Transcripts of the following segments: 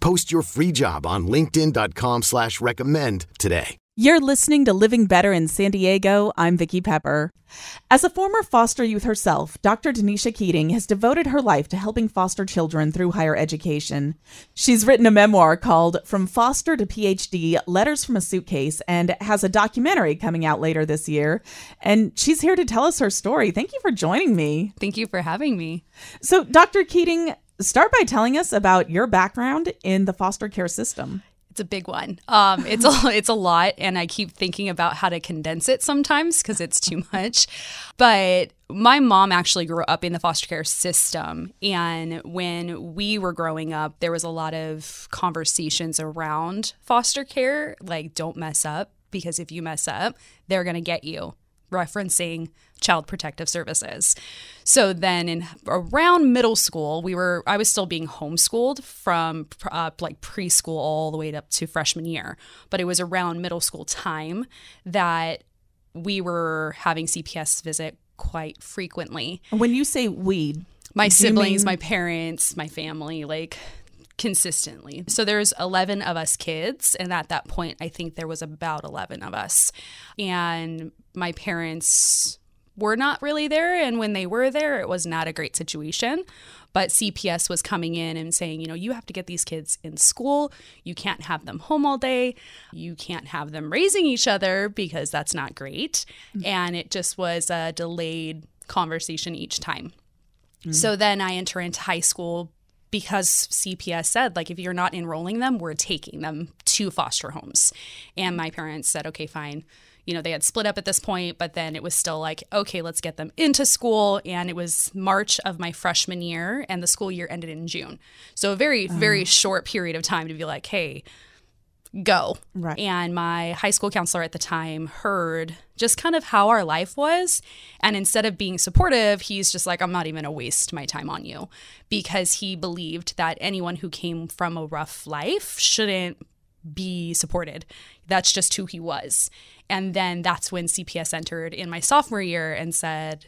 Post your free job on linkedin.com slash recommend today. You're listening to Living Better in San Diego. I'm Vicki Pepper. As a former foster youth herself, Dr. Danisha Keating has devoted her life to helping foster children through higher education. She's written a memoir called From Foster to PhD Letters from a Suitcase and has a documentary coming out later this year. And she's here to tell us her story. Thank you for joining me. Thank you for having me. So, Dr. Keating, start by telling us about your background in the foster care system. It's a big one. Um, it's a it's a lot, and I keep thinking about how to condense it sometimes because it's too much. But my mom actually grew up in the foster care system, and when we were growing up, there was a lot of conversations around foster care, like don't mess up because if you mess up, they're gonna get you referencing child protective services. So then in around middle school, we were I was still being homeschooled from uh, like preschool all the way up to freshman year, but it was around middle school time that we were having CPS visit quite frequently. When you say we, my siblings, mean- my parents, my family, like consistently. So there's 11 of us kids and at that point I think there was about 11 of us. And my parents were not really there and when they were there it was not a great situation. But CPS was coming in and saying, you know, you have to get these kids in school. You can't have them home all day. You can't have them raising each other because that's not great. Mm-hmm. And it just was a delayed conversation each time. Mm-hmm. So then I enter into high school because CPS said, like, if you're not enrolling them, we're taking them to foster homes. And my parents said, okay, fine. You know, they had split up at this point, but then it was still like, okay, let's get them into school. And it was March of my freshman year, and the school year ended in June. So a very, very oh. short period of time to be like, hey, go. Right. And my high school counselor at the time heard just kind of how our life was. And instead of being supportive, he's just like, I'm not even going to waste my time on you because he believed that anyone who came from a rough life shouldn't be supported. That's just who he was. And then that's when CPS entered in my sophomore year and said,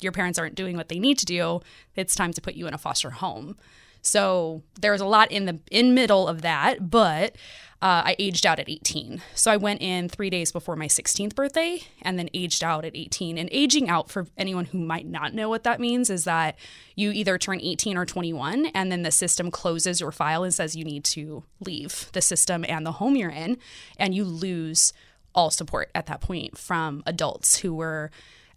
Your parents aren't doing what they need to do. It's time to put you in a foster home. So there was a lot in the in middle of that, but uh, I aged out at 18. So I went in three days before my 16th birthday and then aged out at 18. And aging out, for anyone who might not know what that means, is that you either turn 18 or 21, and then the system closes your file and says you need to leave the system and the home you're in, and you lose all support at that point from adults who were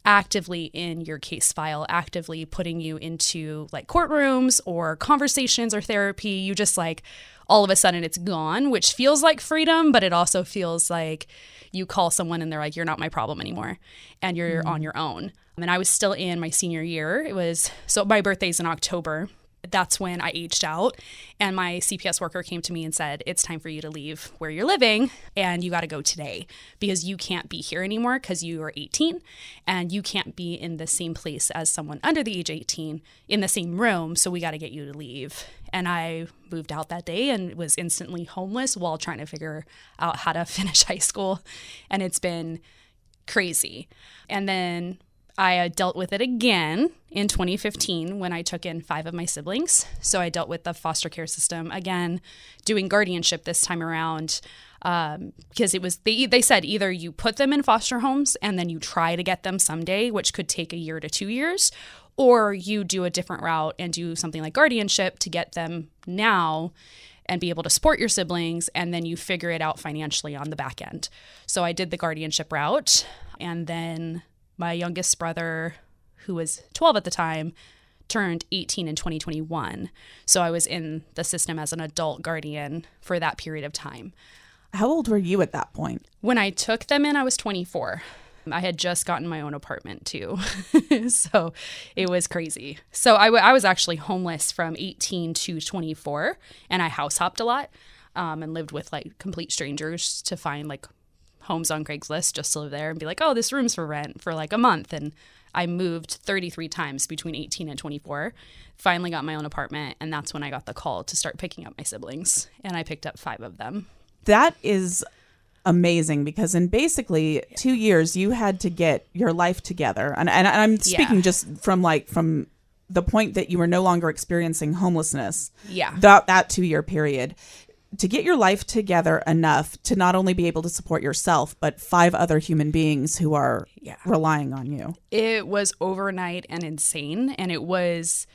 actively in your case file, actively putting you into like courtrooms or conversations or therapy. You just like all of a sudden it's gone, which feels like freedom, but it also feels like you call someone and they're like, you're not my problem anymore and you're mm-hmm. on your own. And I was still in my senior year. It was so my birthday's in October that's when I aged out. And my CPS worker came to me and said, It's time for you to leave where you're living and you got to go today because you can't be here anymore because you are 18 and you can't be in the same place as someone under the age 18 in the same room. So we got to get you to leave. And I moved out that day and was instantly homeless while trying to figure out how to finish high school. And it's been crazy. And then I uh, dealt with it again in 2015 when I took in five of my siblings. So I dealt with the foster care system again, doing guardianship this time around. Um, because it was they they said either you put them in foster homes and then you try to get them someday, which could take a year to two years, or you do a different route and do something like guardianship to get them now and be able to support your siblings and then you figure it out financially on the back end. So I did the guardianship route and then my youngest brother who was 12 at the time turned 18 in 2021. So I was in the system as an adult guardian for that period of time. How old were you at that point? When I took them in, I was 24. I had just gotten my own apartment too. so it was crazy. So I, w- I was actually homeless from 18 to 24 and I house hopped a lot um, and lived with like complete strangers to find like homes on Craigslist just to live there and be like, oh, this room's for rent for like a month. And I moved 33 times between 18 and 24. Finally got my own apartment. And that's when I got the call to start picking up my siblings. And I picked up five of them. That is amazing because in basically two years you had to get your life together and, and i'm speaking Yeah. just from like from the point that you were no longer experiencing homelessness Yeah. that that two year period to get your life together enough to not only be able to support yourself but five other human beings who are Yeah. relying on you. It was overnight and insane. And it was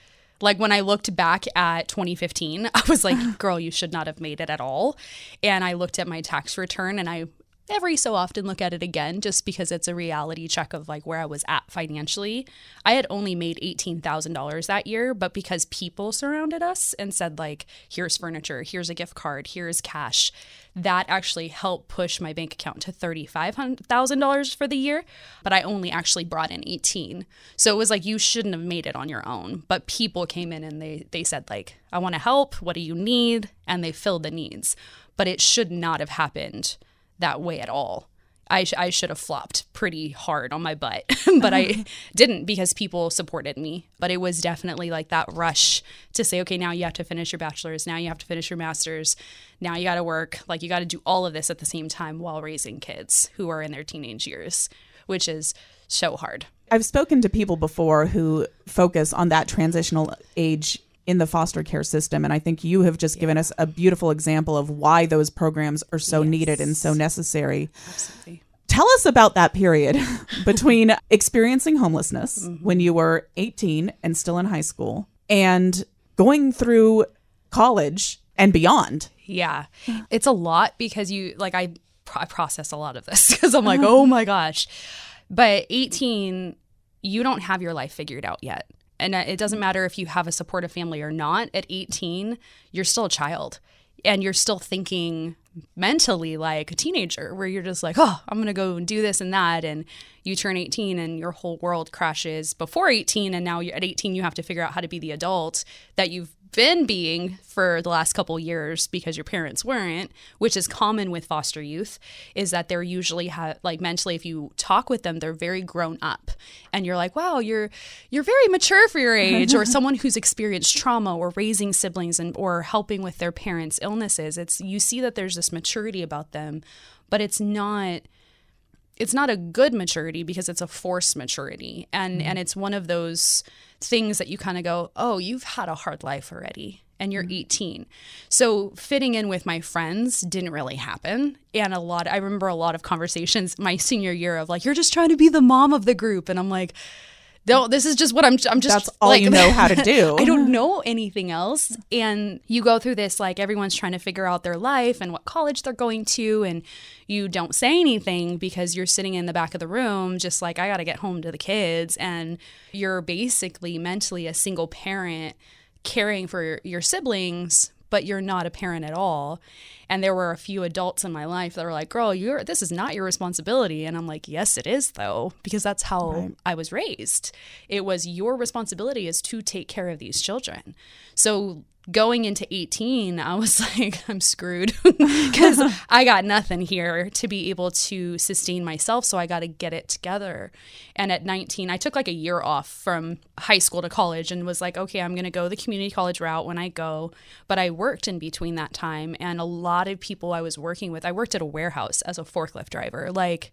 like when i looked back at 2015 i was like girl you should not have made it at all. And i looked at my tax return and i every so often look at it again just because it's a reality check of like where i was at financially i had only made $18000 that year but because people surrounded us and said like here's furniture here's a gift card here's cash that actually helped push my bank account to $35,000 for the year, but I only actually brought in 18. So it was like you shouldn't have made it on your own, but people came in and they they said like I want to help, what do you need? And they filled the needs. But it should not have happened that way at all. I, sh- I should have flopped pretty hard on my butt, but I didn't because people supported me. But it was definitely like that rush to say, okay, now you have to finish your bachelor's, now you have to finish your master's, now you got to work. Like you got to do all of this at the same time while raising kids who are in their teenage years, which is so hard. I've spoken to people before who focus on that transitional age in the foster care system. And I think you have just given us a beautiful example of why those programs are so needed and so necessary. Absolutely. Tell us about that period between experiencing homelessness mm-hmm. when you were 18 and still in high school and going through college and beyond. Yeah. It's a lot because you, like, I, I process a lot of this because I'm like, uh-huh. oh my gosh. But 18, you don't have your life figured out yet. And uh, it doesn't matter if you have a supportive family or not. At 18, you're still a child and you're still thinking mentally like a teenager where you're just like, oh, I'm going to go and do this and that. And you turn 18 and your whole world crashes before 18. And now you're at 18, you have to figure out how to be the adult that you've been being for the last couple years because your parents weren't, which is common with foster youth, is that they're usually ha- like mentally. If you talk with them, they're very grown up, and you're like, "Wow, you're you're very mature for your age," or someone who's experienced trauma or raising siblings and or helping with their parents' illnesses. It's you see that there's this maturity about them, but it's not it's not a good maturity because it's a forced maturity and mm-hmm. and it's one of those things that you kind of go oh you've had a hard life already and you're mm-hmm. 18 so fitting in with my friends didn't really happen. And a lot i remember a lot of conversations my senior year of like you're just trying to be the mom of the group. And i'm like no, this is just what I'm. I'm just. That's all like, you know how to do. I don't know anything else. And you go through this like everyone's trying to figure out their life and what college they're going to, and you don't say anything because you're sitting in the back of the room, just like I got to get home to the kids, and you're basically mentally a single parent caring for your, your siblings but you're not a parent at all. And there were a few adults in my life that were like, "Girl, you're this is not your responsibility." And I'm like, "Yes, it is though, because that's how I was raised. It was your responsibility is to take care of these children." So going into 18, I was like, I'm screwed because I got nothing here to be able to sustain myself. So I got to get it together. And at 19, I took like a year off from high school to college and was like, okay, I'm going to go the community college route when I go. But I worked in between that time. And a lot of people I was working with, I worked at a warehouse as a forklift driver. Like,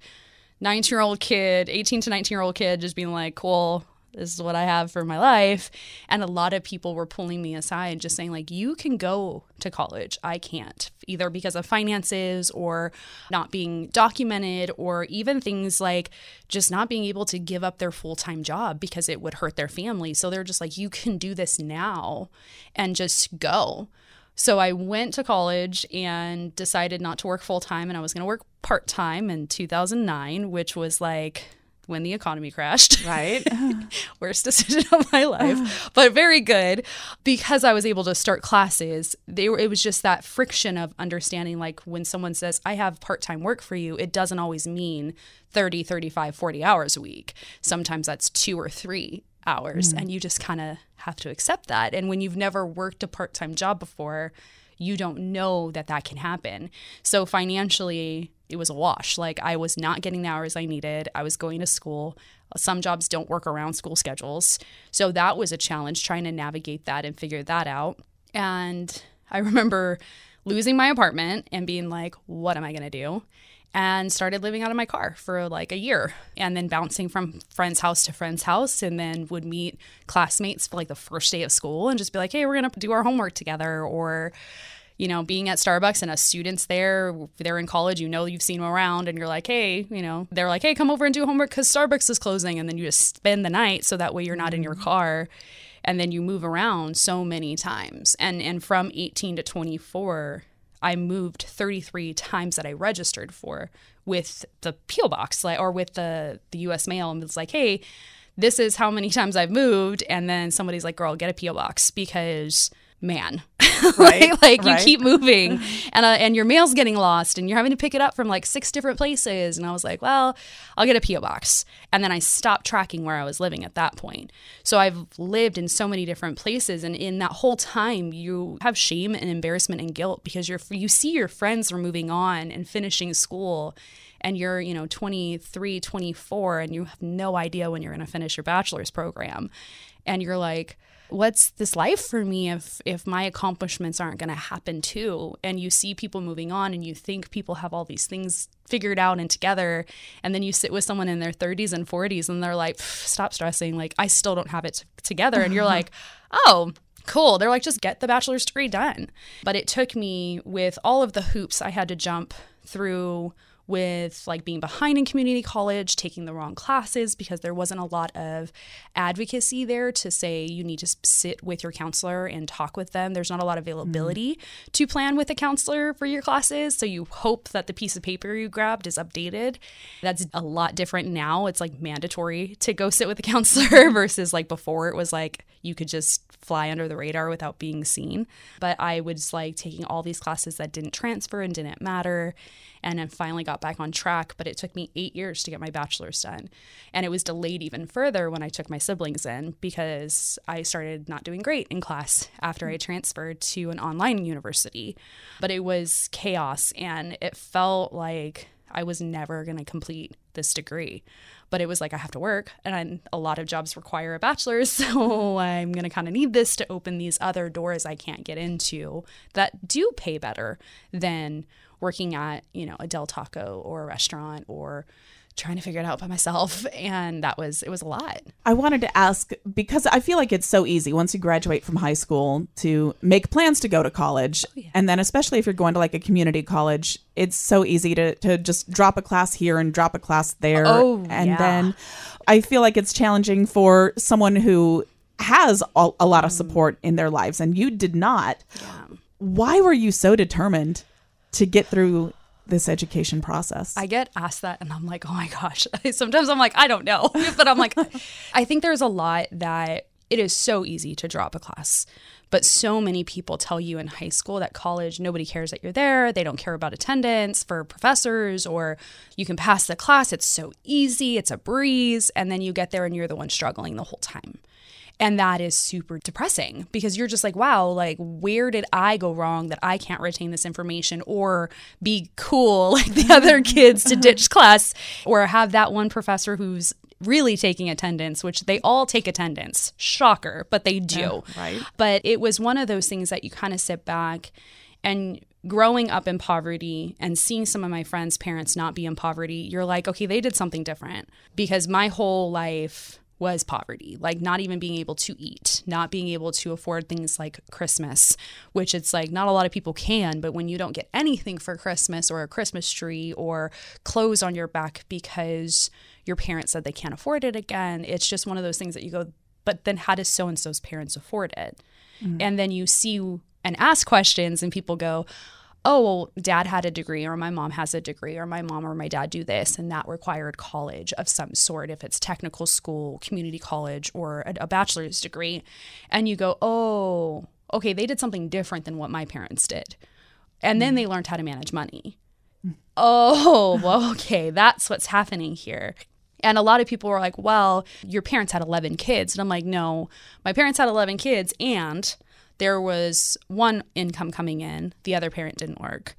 19 year old kid, 18 to 19 year old kid, just being like, cool, this is what I have for my life. And a lot of people were pulling me aside, just saying, like, you can go to college. I can't, either because of finances or not being documented, or even things like just not being able to give up their full time job because it would hurt their family. So they're just like, you can do this now and just go. So I went to college and decided not to work full time and I was going to work part time in 2009, which was like when the economy crashed. Right. Worst decision of my life, but very good because I was able to start classes. They were, it was just that friction of understanding like when someone says, I have part time work for you, it doesn't always mean 30, 35, 40 hours a week. Sometimes that's two or three hours, hmm. and you just kind of have to accept that. And when you've never worked a part time job before, you don't know that that can happen. So financially, it was a wash. Like I was not getting the hours I needed. I was going to school. Some jobs don't work around school schedules. So that was a challenge trying to navigate that and figure that out. And I remember losing my apartment and being like, what am I going to do? And started living out of my car for like a year and then bouncing from friend's house to friend's house and then would meet classmates for like the first day of school and just be like, hey, we're going to do our homework together or you know, being at Starbucks and a student's there, they're in college, you know, you've seen them around, and you're like, hey, you know, they're like, hey, come over and do homework because Starbucks is closing. And then you just spend the night so that way you're not in your mm-hmm. car. And then you move around so many times. And, and from 18 to 24, I moved 33 times that I registered for with the peel box like, or with the, the US mail. And it's like, hey, this is how many times I've moved. And then somebody's like, girl, get a peel box because man. Right, like, like right. you keep moving. And uh, and your mail's getting lost and you're having to pick it up from like six different places. And i was like well i'll get a po box. And then i stopped tracking where i was living at that point. So i've lived in so many different places. And in that whole time you have shame and embarrassment and guilt because you're you see your friends are moving on and finishing school and you're you know 23 24 and you have no idea when you're going to finish your bachelor's program. And you're like what's this life for me if if my accomplishments aren't going to happen too? And you see people moving on and you think people have all these things figured out and together. And then you sit with someone in their 30s and 40s and they're like stop stressing. Like i still don't have it t- together. And you're like oh cool. They're like just get the bachelor's degree done. But it took me with all of the hoops i had to jump through with like being behind in community college, taking the wrong classes because there wasn't a lot of advocacy there to say you need to sit with your counselor and talk with them. There's not a lot of hmm. availability to plan with a counselor for your classes. So you hope that the piece of paper you grabbed is updated. That's a lot different now. It's like mandatory to go sit with a counselor versus like before it was like you could just fly under the radar without being seen. But I was like taking all these classes that didn't transfer and didn't matter. And then finally got back on track. But it took me eight years to get my bachelor's done. And it was delayed even further when I took my siblings in because I started not doing great in class after I transferred to an online university. But it was chaos and it felt like I was never going to complete this degree. But it was like, I have to work, and a lot of jobs require a bachelor's. So I'm going to kind of need this to open these other doors I can't get into that do pay better than working at, you know, a Del Taco or a restaurant or trying to figure it out by myself. And that was, it was a lot. I wanted to ask because I feel like it's so easy once you graduate from high school to make plans to go to college. Oh, and then, especially if you're going to like a community college, it's so easy to, to just drop a class here and drop a class there. Oh, and yeah. then I feel like it's challenging for someone who has a, a lot of mm. support in their lives and you did not. Why were you so determined to get through this education process? I get asked that and I'm like, oh my gosh. Sometimes I'm like, I don't know. but I'm like, I think there's a lot that it is so easy to drop a class. But so many people tell you in high school that college, nobody cares that you're there. They don't care about attendance for professors, or you can pass the class. It's so easy, it's a breeze. And then you get there and you're the one struggling the whole time. And that is super depressing because you're just like, wow, like, where did I go wrong that I can't retain this information or be cool like the other kids to ditch class or have that one professor who's really taking attendance, which they all take attendance. Shocker, but they do. right. But it was one of those things that you kind of sit back and growing up in poverty and seeing some of my friends' parents not be in poverty, you're like, okay, they did something different because my whole life was poverty, like not even being able to eat, not being able to afford things like Christmas, which it's like not a lot of people can, but when you don't get anything for Christmas or a Christmas tree or clothes on your back because your parents said they can't afford it again, it's just one of those things that you go, but then how does so and so's parents afford it? Mm. And then you see and ask questions and people go, oh, well, dad had a degree or my mom has a degree or my mom or my dad do this and that required college of some sort, if it's technical school, community college, or a, a bachelor's degree. And you go, oh, okay, they did something different than what my parents did. And then mm. they learned how to manage money. Oh, well, okay, that's what's happening here. And a lot of people were like, well, your parents had 11 kids. And I'm like, no, my parents had 11 kids and there was one income coming in, the other parent didn't work,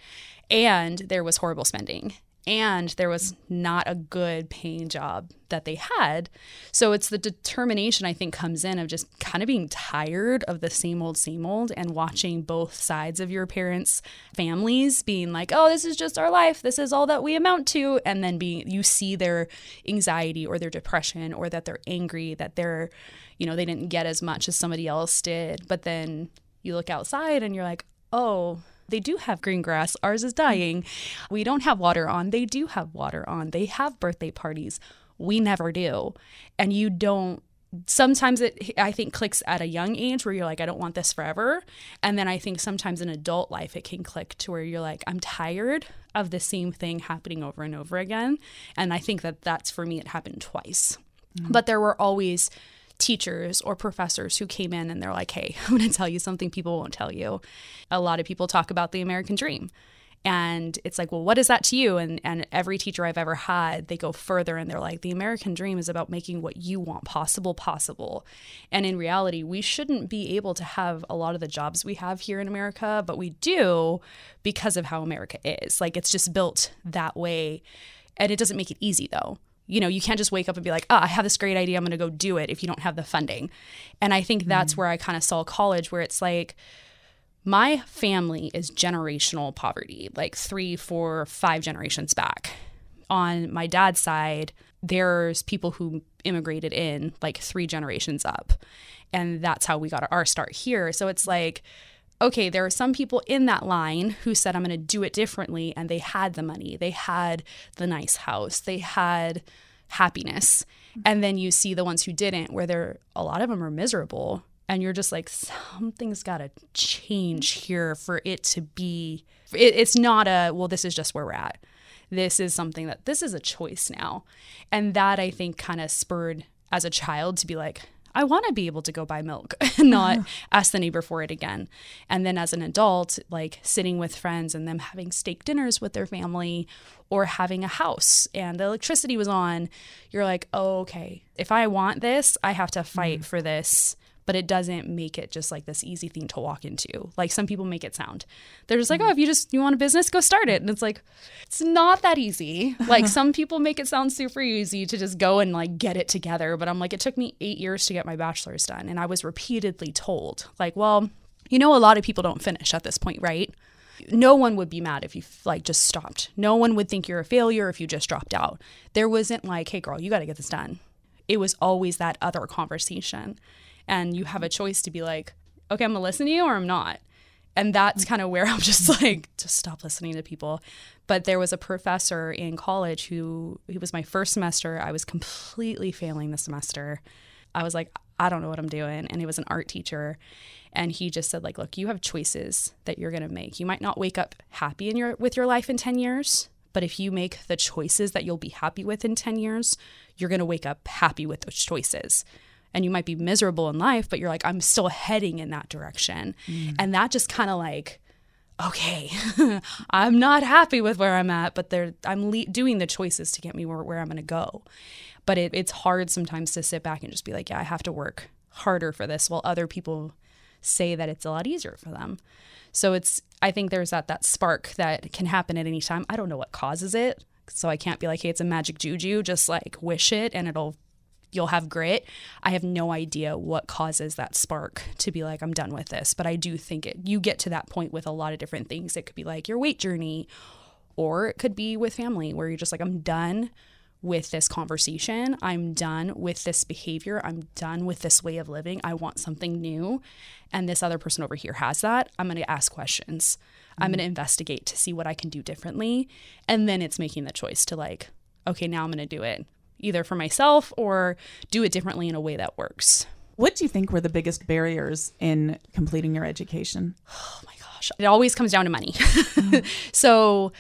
and there was horrible spending. And there was not a good paying job that they had. So it's the determination I think comes in of just kind of being tired of the same old, same old and watching both sides of your parents' families being like, oh, this is just our life. This is all that we amount to. And then being, you see their anxiety or their depression or that they're angry, that they're, you know, they didn't get as much as somebody else did. But then you look outside and you're like, oh, they do have green grass. Ours is dying. We don't have water on. They do have water on. They have birthday parties. We never do. And you don't sometimes it i think clicks at a young age where you're like i don't want this forever and then i think sometimes in adult life it can click to where you're like i'm tired of the same thing happening over and over again and i think that that's for me it happened twice mm-hmm. but there were always teachers or professors who came in and they're like, hey, I'm going to tell you something people won't tell you. A lot of people talk about the American dream. And it's like, well, what is that to you? And and every teacher I've ever had, they go further and they're like, the American dream is about making what you want possible possible. And in reality, we shouldn't be able to have a lot of the jobs we have here in America, but we do because of how America is. Like it's just built that way. And it doesn't make it easy though you know, you can't just wake up and be like, oh, I have this great idea. I'm going to go do it if you don't have the funding. And I think that's mm. where I kind of saw college, where it's like, my family is generational poverty, like three, four, five generations back. On my dad's side, there's people who immigrated in like three generations up. And that's how we got our start here. So it's like, okay, there are some people in that line who said, I'm going to do it differently. And they had the money, they had the nice house, they had happiness. And then you see the ones who didn't, where they're a lot of them are miserable. And you're just like, something's got to change here for it to be. It, it's not a, well, this is just where we're at. This is something that this is a choice now. And that I think kind of spurred as a child to be like, I want to be able to go buy milk and not ask the neighbor for it again. And then as an adult, like sitting with friends and them having steak dinners with their family or having a house and the electricity was on, you're like, oh, okay, if I want this, I have to fight mm. for this but it doesn't make it just like this easy thing to walk into. Like some people make it sound. They're just like, mm-hmm. "Oh, if you just you want a business, go start it." And it's like it's not that easy. Like some people make it sound super easy to just go and like get it together, but I'm like it took me 8 years to get my bachelor's done and I was repeatedly told like, "Well, you know a lot of people don't finish at this point, right?" no one would be mad if you like just stopped. No one would think you're a failure if you just dropped out. There wasn't like, "Hey girl, you got to get this done." It was always that other conversation and you have a choice to be like, okay, I'm gonna listen to you or I'm not. And that's mm. kind of where I'm just like, just stop listening to people. But there was a professor in college who, he was my first semester. I was completely failing the semester. I was like, I don't know what I'm doing. And he was an art teacher. And he just said, like, look, you have choices that you're gonna make. You might not wake up happy in your with your life in 10 years, but if you make the choices that you'll be happy with in 10 years, you're gonna wake up happy with those choices and you might be miserable in life, but you're like, I'm still heading in that direction. Mm. And that just kind of like, okay, I'm not happy with where I'm at, but I'm le- doing the choices to get me where, where I'm going to go. But it, it's hard sometimes to sit back and just be like, yeah, I have to work harder for this while other people say that it's a lot easier for them. So it's, I think there's that, that spark that can happen at any time. I don't know what causes it. So I can't be like, hey, it's a magic juju, just like wish it and it'll you'll have grit. I have no idea what causes that spark to be like, I'm done with this. But I do think it, you get to that point with a lot of different things. It could be like your weight journey, or it could be with family where you're just like, I'm done with this conversation. I'm done with this behavior. I'm done with this way of living. I want something new. And this other person over here has that. I'm going to ask questions. Mm-hmm. I'm going to investigate to see what I can do differently. And then it's making the choice to like, okay, now I'm going to do it either for myself or do it differently in a way that works. What do you think were the biggest barriers in completing your education? Oh my gosh. It always comes down to money. so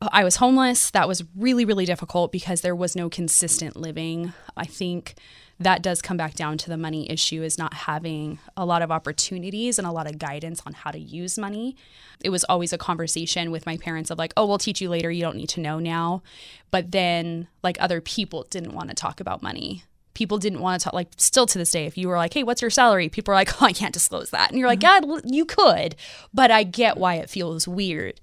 I was homeless. That was really, really difficult because there was no consistent living. I think that does come back down to the money issue is not having a lot of opportunities and a lot of guidance on how to use money. It was always a conversation with my parents of like, "Oh, we'll teach you later. You don't need to know now." But then like other people didn't want to talk about money. People didn't want to talk like still to this day if you were like, "Hey, what's your salary?" people are like, "Oh, I can't disclose that." And you're like, mm-hmm. "Yeah, you could." But I get why it feels weird.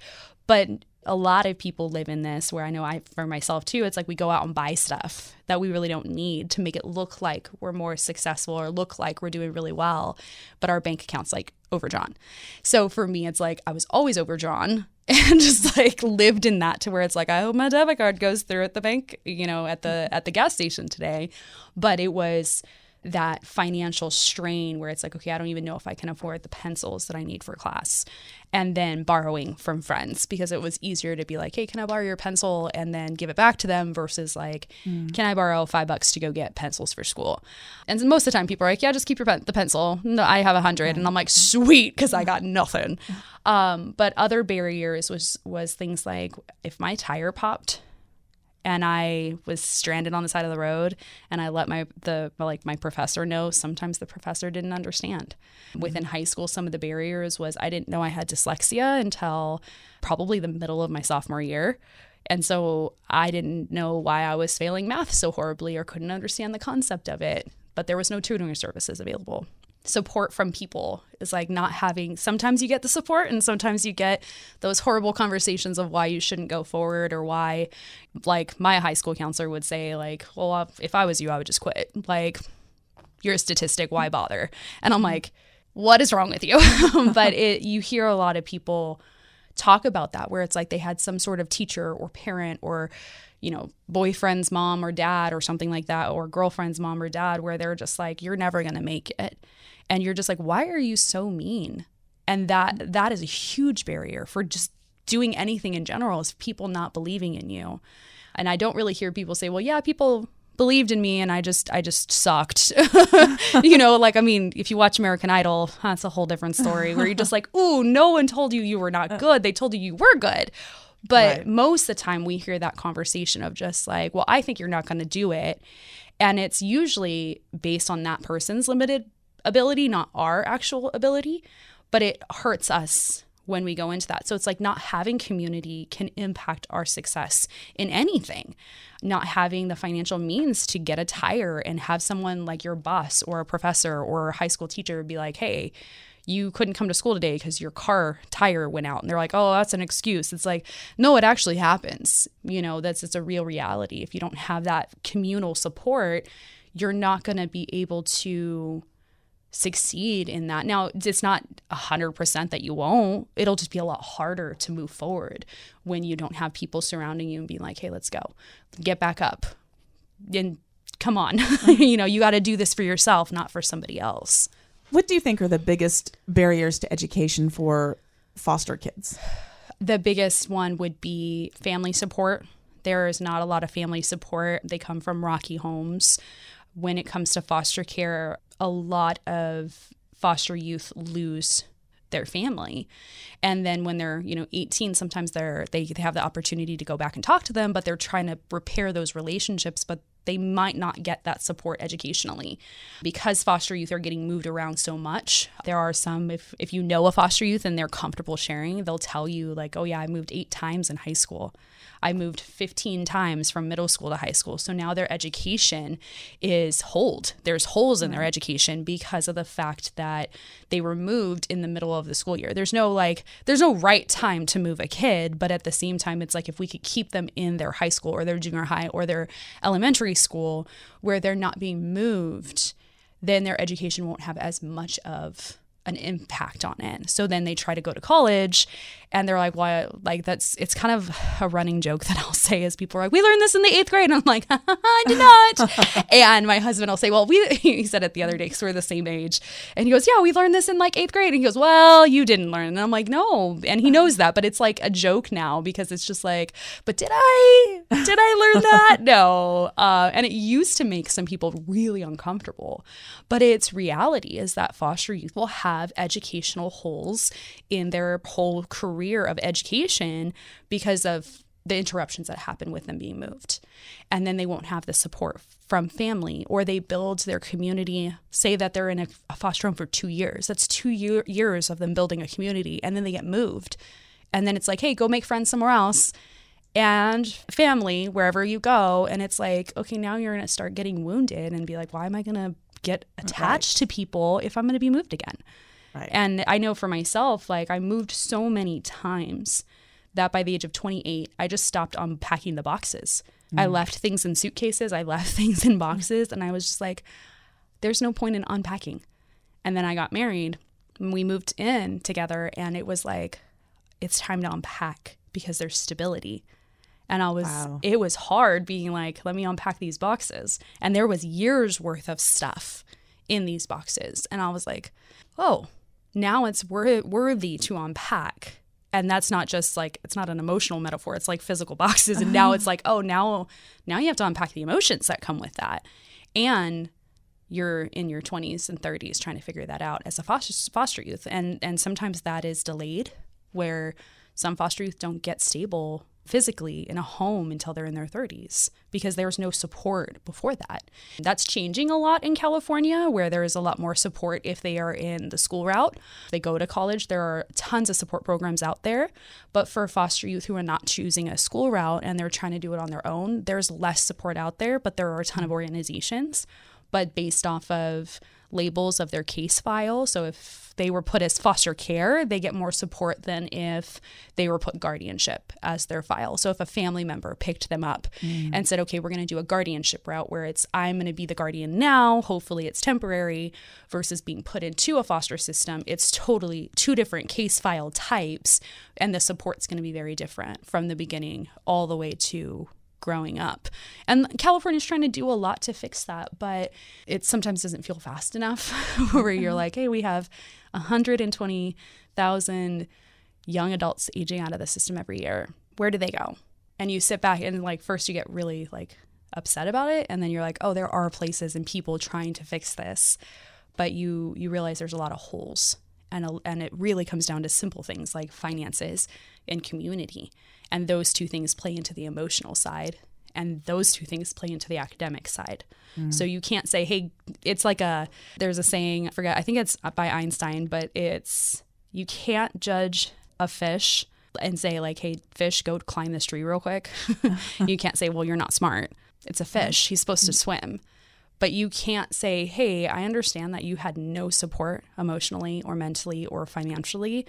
But a lot of people live in this where I know I for myself too it's like we go out and buy stuff that we really don't need to make it look like we're more successful or look like we're doing really well but our bank account's like overdrawn. So for me it's like I was always overdrawn and just like lived in that to where it's like I hope my debit card goes through at the bank, you know, at the at the gas station today. But it was that financial strain where it's like, okay, I don't even know if I can afford the pencils that I need for class. And then borrowing from friends because it was easier to be like, hey, can I borrow your pencil and then give it back to them versus like, mm. can I borrow five bucks to go get pencils for school? And most of the time people are like, yeah, just keep your pen- the pencil. No, I have a hundred. And I'm like, sweet, because I got nothing. Um, but other barriers was was things like if my tire popped and I was stranded on the side of the road and I let my the like my professor know sometimes the professor didn't understand. Mm-hmm. Within high school some of the barriers was I didn't know I had dyslexia until probably the middle of my sophomore year. And so I didn't know why I was failing math so horribly or couldn't understand the concept of it, but there was no tutoring services available support from people is like not having sometimes you get the support and sometimes you get those horrible conversations of why you shouldn't go forward or why like my high school counselor would say like well if i was you i would just quit. Like you're a statistic. Why bother? And i'm like what is wrong with you? But it you hear a lot of people talk about that where it's like they had some sort of teacher or parent or you know, boyfriend's mom or dad or something like that, or girlfriend's mom or dad, where they're just like, you're never going to make it. And you're just like why are you so mean? And that that is a huge barrier for just doing anything in general is people not believing in you. And i don't really hear people say well yeah people believed in me and i just i just sucked. You know like i mean if you watch american idol that's a whole different story where you're just like ooh no one told you you were not uh. good. They told you you were good. But right. most of the time we hear that conversation of just like well i think you're not going to do it. And it's usually based on that person's limited ability, not our actual ability, but it hurts us when we go into that. So it's like not having community can impact our success in anything. Not having the financial means to get a tire and have someone like your boss or a professor or a high school teacher be like, hey, you couldn't come to school today because your car tire went out and they're like oh that's an excuse it's like no it actually happens you know that's it's a real reality if you don't have that communal support you're not going to be able to succeed in that. Now, it's not 100% that you won't. It'll just be a lot harder to move forward when you don't have people surrounding you and being like, hey, let's go, get back up. And come on, you know, you got to do this for yourself, not for somebody else. What do you think are the biggest barriers to education for foster kids? The biggest one would be family support. There is not a lot of family support. They come from rocky homes. When it comes to foster care, a lot of foster youth lose their family. And then when they're you know 18 sometimes they're they have the opportunity to go back and talk to them but they're trying to repair those relationships but they might not get that support educationally because foster youth are getting moved around so much there are some if if you know a foster youth and they're comfortable sharing they'll tell you like oh yeah i moved eight times in high school I moved 15 times from middle school to high school. So now their education is hold. There's holes in their education because of the fact that they were moved in the middle of the school year. There's no like, there's no right time to move a kid, but at the same time, it's like if we could keep them in their high school or their junior high or their elementary school where they're not being moved, then their education won't have as much of an impact on it. So then they try to go to college and they're like, why? Like, that's, it's kind of a running joke that I'll say is people are like, we learned this in the eighth grade. And I'm like, I did not. and my husband will say, well, we, he said it the other day because we're the same age. And he goes, yeah, we learned this in like eighth grade. And he goes, well, you didn't learn. And I'm like, no. And he knows that, but it's like a joke now because it's just like, but did I, did I learn that? no. Uh, and it used to make some people really uncomfortable. But its reality is that foster youth will have educational holes in their whole career of education because of the interruptions that happen with them being moved. And then they won't have the support from family or they build their community, say that they're in a, a foster home for two years. That's two year, years of them building a community and then they get moved. And then it's like, hey, go make friends somewhere else and family wherever you go. And it's like, okay, now you're going to start getting wounded and be like, why am I going to get attached right. to people if I'm going to be moved again? Right. And I know for myself, like I moved so many times that by the age of 28, I just stopped unpacking the boxes. Mm. I left things in suitcases, I left things in boxes, and I was just like, there's no point in unpacking. And then I got married and we moved in together, and it was like, it's time to unpack because there's stability. And I was, wow. it was hard being like, let me unpack these boxes. And there was years worth of stuff in these boxes. And I was like, oh, now it's wor- worthy to unpack. And that's not just like, it's not an emotional metaphor. It's like physical boxes. And now it's uh-huh. like, oh, now, now you have to unpack the emotions that come with that. And you're in your 20s and 30s trying to figure that out as a foster, foster youth. And, and sometimes that is delayed where some foster youth don't get stable physically in a home until they're in their 30s because there's no support before that. That's changing a lot in California where there is a lot more support if they are in the school route. They go to college, there are tons of support programs out there, but for foster youth who are not choosing a school route and they're trying to do it on their own, there's less support out there, but there are a ton of organizations, but based off of labels of their case file. So if they were put as foster care, they get more support than if they were put guardianship as their file. So if a family member picked them up mm. and said, okay, we're going to do a guardianship route where it's, I'm going to be the guardian now, hopefully it's temporary, versus being put into a foster system, it's totally two different case file types. And the support's going to be very different from the beginning all the way to growing up. And California's trying to do a lot to fix that, but it sometimes doesn't feel fast enough where you're mm-hmm. like, hey, we have 120,000 young adults aging out of the system every year. Where do they go? And you sit back and like first you get really like upset about it and then you're like, "Oh, there are places and people trying to fix this." But you you realize there's a lot of holes. And a, and it really comes down to simple things like finances and community. And those two things play into the emotional side and those two things play into the academic side. Mm. So you can't say, hey, it's like a, there's a saying, I forget, I think it's by Einstein, but it's, you can't judge a fish and say, like, hey, fish, go climb this tree real quick. you can't say, well, you're not smart. It's a fish. He's supposed to swim. But you can't say, hey, I understand that you had no support emotionally or mentally or financially.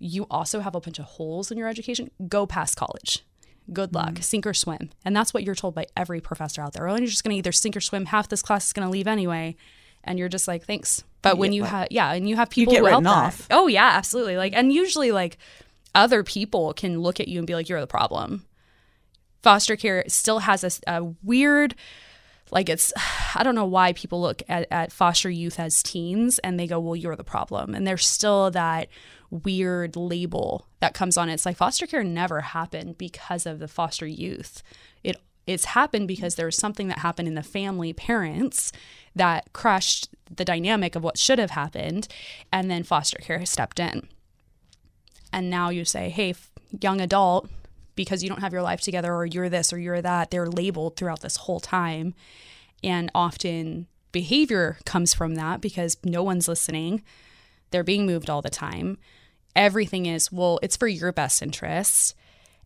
You also have a bunch of holes in your education. Go past college good luck, mm. sink or swim. And that's what you're told by every professor out there. Oh, and you're just going to either sink or swim. Half this class is going to leave anyway. And you're just like, thanks. But when you have, yeah, and you have people you get who off. That. Oh, yeah, absolutely. Like, and usually, like, other people can look at you and be like, you're the problem. Foster care still has a, a weird, like, it's, I don't know why people look at, at foster youth as teens and they go, well, you're the problem. And there's still that weird label that comes on it. It's like foster care never happened because of the foster youth. It it's happened because there was something that happened in the family parents that crushed the dynamic of what should have happened and then foster care stepped in. And now you say, "Hey, young adult, because you don't have your life together or you're this or you're that." They're labeled throughout this whole time. And often behavior comes from that because no one's listening. They're being moved all the time everything is well it's for your best interest.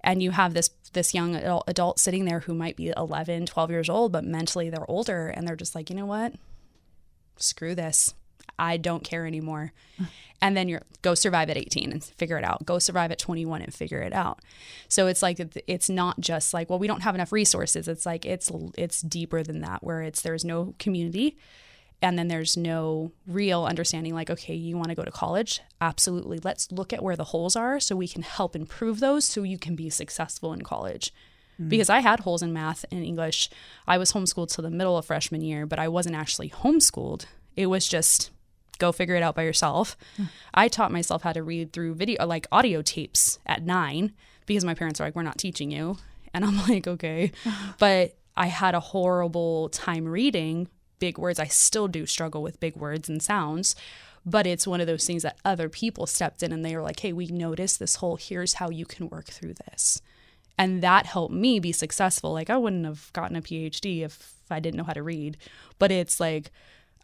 And you have this this young adult, adult sitting there who might be 11 12 years old but mentally they're older and they're just like you know what? Screw this. I don't care anymore. And then you're go survive at 18 and figure it out. Go survive at 21 and figure it out. So it's like it's not just like well we don't have enough resources. It's like it's it's deeper than that where it's there's no community and then there's no real understanding like okay you want to go to college? Absolutely. Let's look at where the holes are so we can help improve those so you can be successful in college. Mm. Because i had holes in math and english. I was homeschooled to the middle of freshman year but i wasn't actually homeschooled. It was just go figure it out by yourself. Hmm. I taught myself how to read through video like audio tapes at nine because my parents are like we're not teaching you. And i'm like okay. But i had a horrible time reading big words. I still do struggle with big words and sounds, but it's one of those things that other people stepped in and they were like, hey, we noticed this whole, here's how you can work through this. And that helped me be successful. Like, I wouldn't have gotten a PhD if I didn't know how to read, but it's like,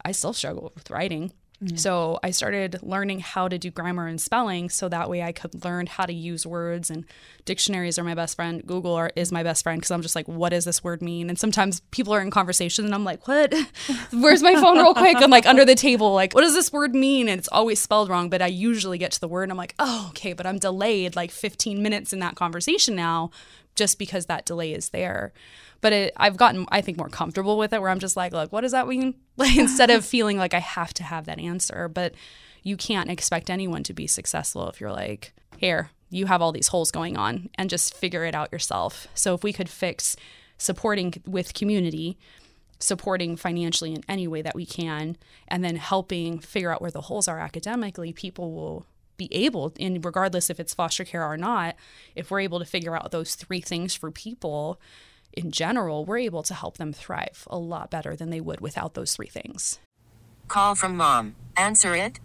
I still struggle with writing. Mm. So I started learning how to do grammar and spelling so that way I could learn how to use words and dictionaries are my best friend. Google are, is my best friend because I'm just like, what does this word mean? And sometimes people are in conversation and I'm like, what? Where's my phone real quick? I'm like under the table, like, what does this word mean? And it's always spelled wrong, but I usually get to the word and I'm like, oh, okay, but I'm delayed like 15 minutes in that conversation now just because that delay is there. But it, I've gotten, I think, more comfortable with it where I'm just like, look, what does that mean? Like, instead of feeling like I have to have that answer. But you can't expect anyone to be successful if you're like, here, you have all these holes going on and just figure it out yourself. So if we could fix supporting with community, supporting financially in any way that we can, and then helping figure out where the holes are academically, people will be able, and regardless if it's foster care or not, if we're able to figure out those three things for people in general, we're able to help them thrive a lot better than they would without those three things. Call from mom. Answer it.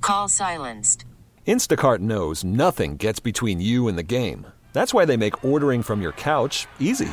Call silenced. Instacart knows nothing gets between you and the game. That's why they make ordering from your couch easy.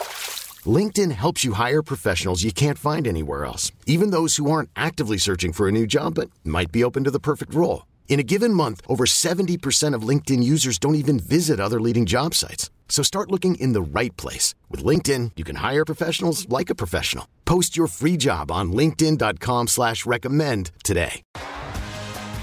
LinkedIn helps you hire professionals you can't find anywhere else, even those who aren't actively searching for a new job but might be open to the perfect role. In a given month, over 70% of LinkedIn users don't even visit other leading job sites. So start looking in the right place. With LinkedIn, you can hire professionals like a professional. Post your free job on linkedin.com slash recommend today.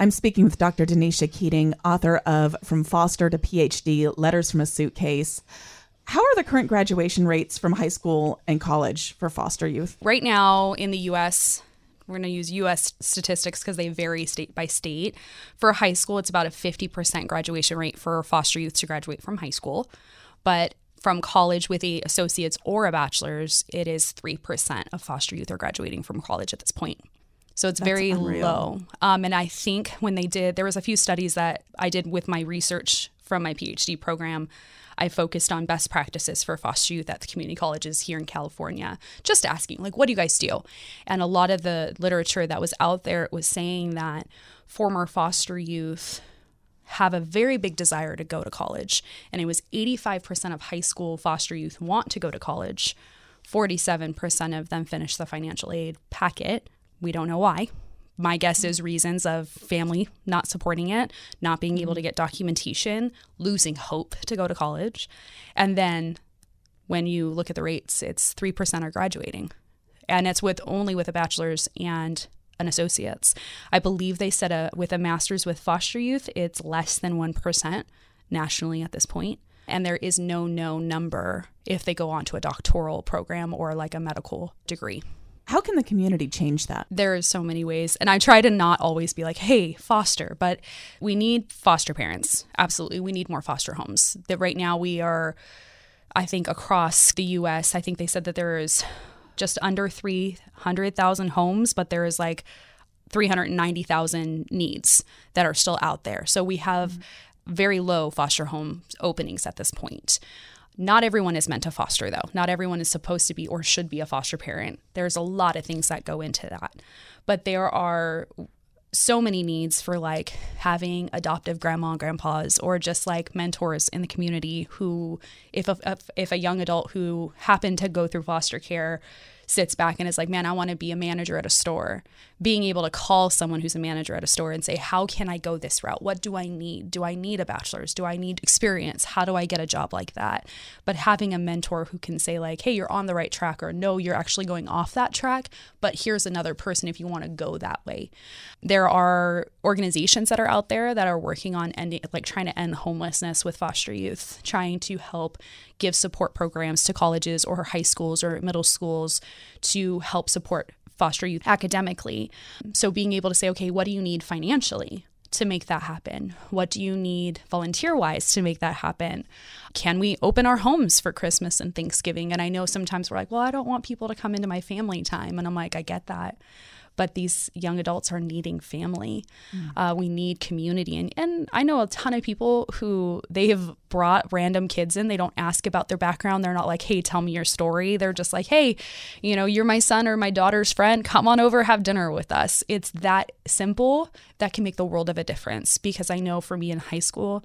I'm speaking with Dr. Danisha Keating, author of From Foster to PhD Letters from a Suitcase. How are the current graduation rates from high school and college for foster youth? Right now in the US, we're going to use US statistics because they vary state by state. For high school, it's about a 50% graduation rate for foster youth to graduate from high school. But from college with a associate's or a bachelor's, it is 3% of foster youth are graduating from college at this point. So it's very unreal. low. Um, and I think when they did, there was a few studies that I did with my research from my PhD program. I focused on best practices for foster youth at the community colleges here in California, just asking, like, what do you guys do? And a lot of the literature that was out there was saying that former foster youth have a very big desire to go to college. And it was 85% of high school foster youth want to go to college. 47% of them finish the financial aid packet. We don't know why. My guess is reasons of family not supporting it, not being able to mm-hmm. get documentation, losing hope to go to college. And then when you look at the rates, it's 3% are graduating. And it's with only with a bachelor's and an associate's. I believe they said a, with a master's with foster youth, it's less than 1% nationally at this point. And there is no known number if they go on to a doctoral program or like a medical degree. How can the community change that? There's so many ways. And I try to not always be like, hey, foster, but we need foster parents. Absolutely. We need more foster homes. That right now we are, I think, across the US, I think they said that there is just under 300,000 homes, but there is like 390,000 needs that are still out there. So we have mm-hmm. very low foster home openings at this point. Not everyone is meant to foster, though. Not everyone is supposed to be or should be a foster parent. There's a lot of things that go into that. But there are so many needs for like having adoptive grandma and grandpas or just like mentors in the community who if a, if, a young adult who happened to go through foster care sits back and is like, man, I want to be a manager at a store, being able to call someone who's a manager at a store and say, how can I go this route? What do I need? Do I need a bachelor's? Do I need experience? How do I get a job like that? But having a mentor who can say, like, hey, you're on the right track, or no, you're actually going off that track, but here's another person if you want to go that way. There are organizations that are out there that are working on ending, like trying to end homelessness with foster youth, trying to help give support programs to colleges or high schools or middle schools to help support foster youth academically. So being able to say, okay, what do you need financially? To make that happen? What do you need volunteer wise to make that happen? Can we open our homes for Christmas and Thanksgiving? And I know sometimes we're like, well, I don't want people to come into my family time. And I'm like, I get that but these young adults are needing family. Mm. Uh, we need community. And, and I know a ton of people who they have brought random kids in. They don't ask about their background. They're not like, hey, tell me your story. They're just like, hey, you know, you're my son or my daughter's friend. Come on over, have dinner with us. It's that simple that can make the world of a difference. Because I know for me in high school,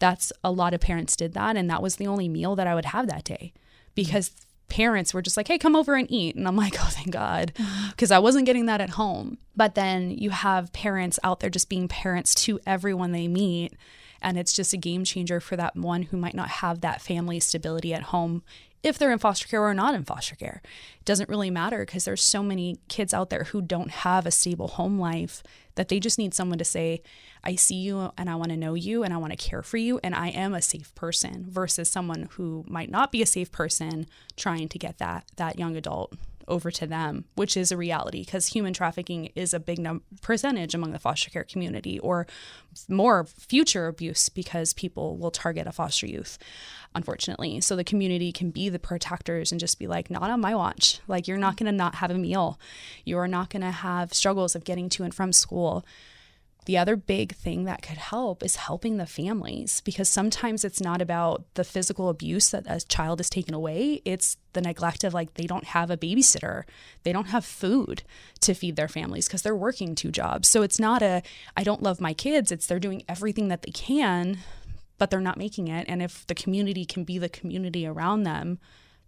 that's a lot of parents did that. And that was the only meal that I would have that day because parents were just like, hey, come over and eat. And I'm like, oh, thank God, because I wasn't getting that at home. But then you have parents out there just being parents to everyone they meet. And it's just a game changer for that one who might not have that family stability at home if they're in foster care or not in foster care. It doesn't really matter because there's so many kids out there who don't have a stable home life that they just need someone to say, I see you and I want to know you and I want to care for you and I am a safe person versus someone who might not be a safe person trying to get that that young adult over to them, which is a reality because human trafficking is a big num- percentage among the foster care community, or more future abuse because people will target a foster youth, unfortunately. So the community can be the protectors and just be like, not on my watch. Like, you're not going to not have a meal. You're not going to have struggles of getting to and from school. The other big thing that could help is helping the families because sometimes it's not about the physical abuse that a child is taken away. It's the neglect of like they don't have a babysitter, they don't have food to feed their families because they're working two jobs. So it's not a, I don't love my kids, it's they're doing everything that they can, but they're not making it. And if the community can be the community around them,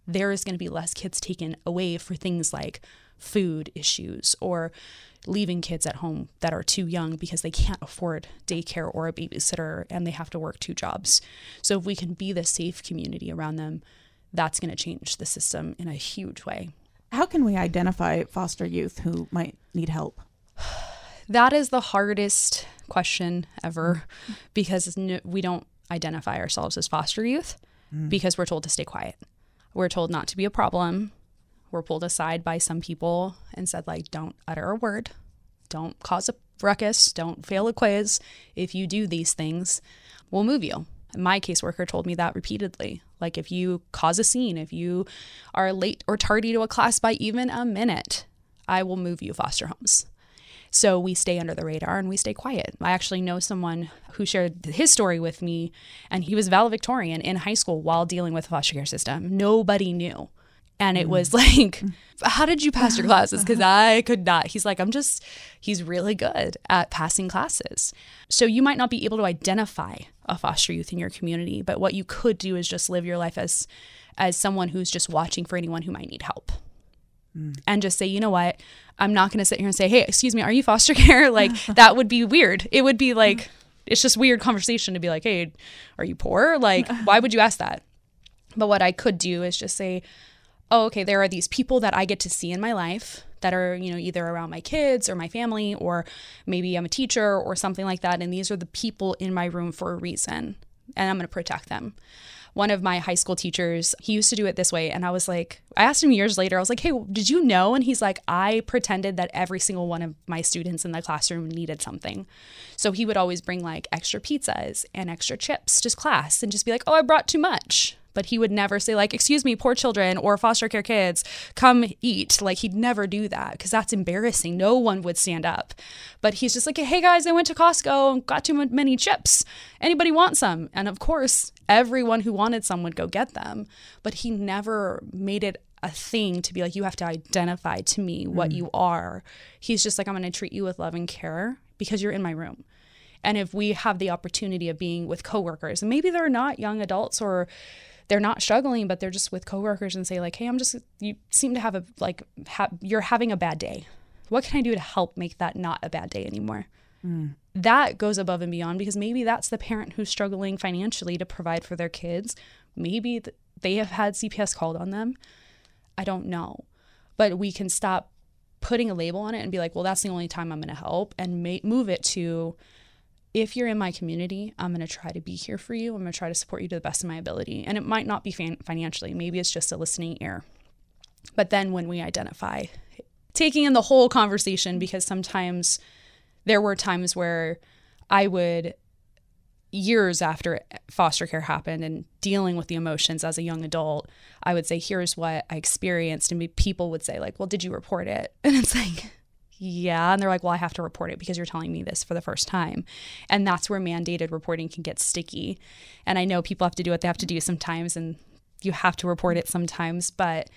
there is going to be less kids taken away for things like food issues or leaving kids at home that are too young because they can't afford daycare or a babysitter and they have to work two jobs. So if we can be the safe community around them, that's going to change the system in a huge way. How can we identify foster youth who might need help? That is the hardest question ever because we don't identify ourselves as foster youth mm. because we're told to stay quiet. We're told not to be a problem were pulled aside by some people and said like don't utter a word. Don't cause a ruckus. Don't fail a quiz. If you do these things we'll move you. My caseworker told me that repeatedly. Like if you cause a scene if you are late or tardy to a class by even a minute i will move you foster homes. So we stay under the radar and we stay quiet. I actually know someone who shared his story with me, and he was valedictorian in high school while dealing with the foster care system. Nobody knew and it was mm. like how did you pass your classes? Because i could not. He's like i'm just he's really good at passing classes. So you might not be able to identify a foster youth in your community but what you could do is just live your life as as someone who's just watching for anyone who might need help. Mm. and just say you know what? I'm not going to sit here and say hey excuse me are you foster care like that would be weird. It would be like it's just weird conversation to be like hey are you poor? Like why would you ask that? But what i could do is just say oh, okay, there are these people that I get to see in my life that are, you know, either around my kids or my family, or maybe I'm a teacher or something like that. And these are the people in my room for a reason. And I'm going to protect them. One of my high school teachers, he used to do it this way. And I was like, I asked him years later, I was like, hey, did you know? And he's like, I pretended that every single one of my students in the classroom needed something. So he would always bring like extra pizzas and extra chips to class and just be like, oh, I brought too much. But he would never say, like, excuse me, poor children or foster care kids, come eat. Like, he'd never do that because that's embarrassing. No one would stand up. But he's just like, hey guys, I went to Costco and got too many chips. Anybody want some? And of course, everyone who wanted some would go get them. But he never made it a thing to be like, you have to identify to me what mm. you are. He's just like, I'm going to treat you with love and care because you're in my room. And if we have the opportunity of being with coworkers, and maybe they're not young adults or they're not struggling, but they're just with coworkers and say like, "Hey, I'm just you seem to have a like ha- you're having a bad day. What can I do to help make that not a bad day anymore?" Hmm. That goes above and beyond because maybe that's the parent who's struggling financially to provide for their kids. Maybe th- they have had CPS called on them. I don't know. But we can stop putting a label on it and be like, well, that's the only time I'm going to help and ma- move it to if you're in my community, I'm going to try to be here for you. I'm going to try to support you to the best of my ability. And it might not be fan- financially, maybe it's just a listening ear. But then when we identify, taking in the whole conversation, because sometimes there were times where I would, years after foster care happened and dealing with the emotions as a young adult, I would say, here's what I experienced. And people would say, like, well, did you report it? And it's like, yeah. And they're like, well, I have to report it because you're telling me this for the first time. And that's where mandated reporting can get sticky. And I know people have to do what they have to do sometimes, and you have to report it sometimes. But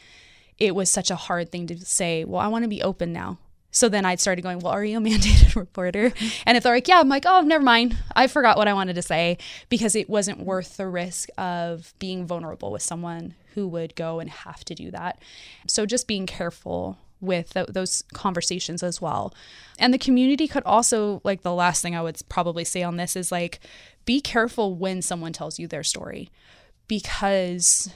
it was such a hard thing to say, well, I want to be open now. So then I started going, well, are you a mandated reporter? And if they're like, yeah, I'm like, oh, never mind. I forgot what I wanted to say because it wasn't worth the risk of being vulnerable with someone who would go and have to do that. So just being careful with th- those conversations as well. And the community could also, like, the last thing I would probably say on this is like, be careful when someone tells you their story because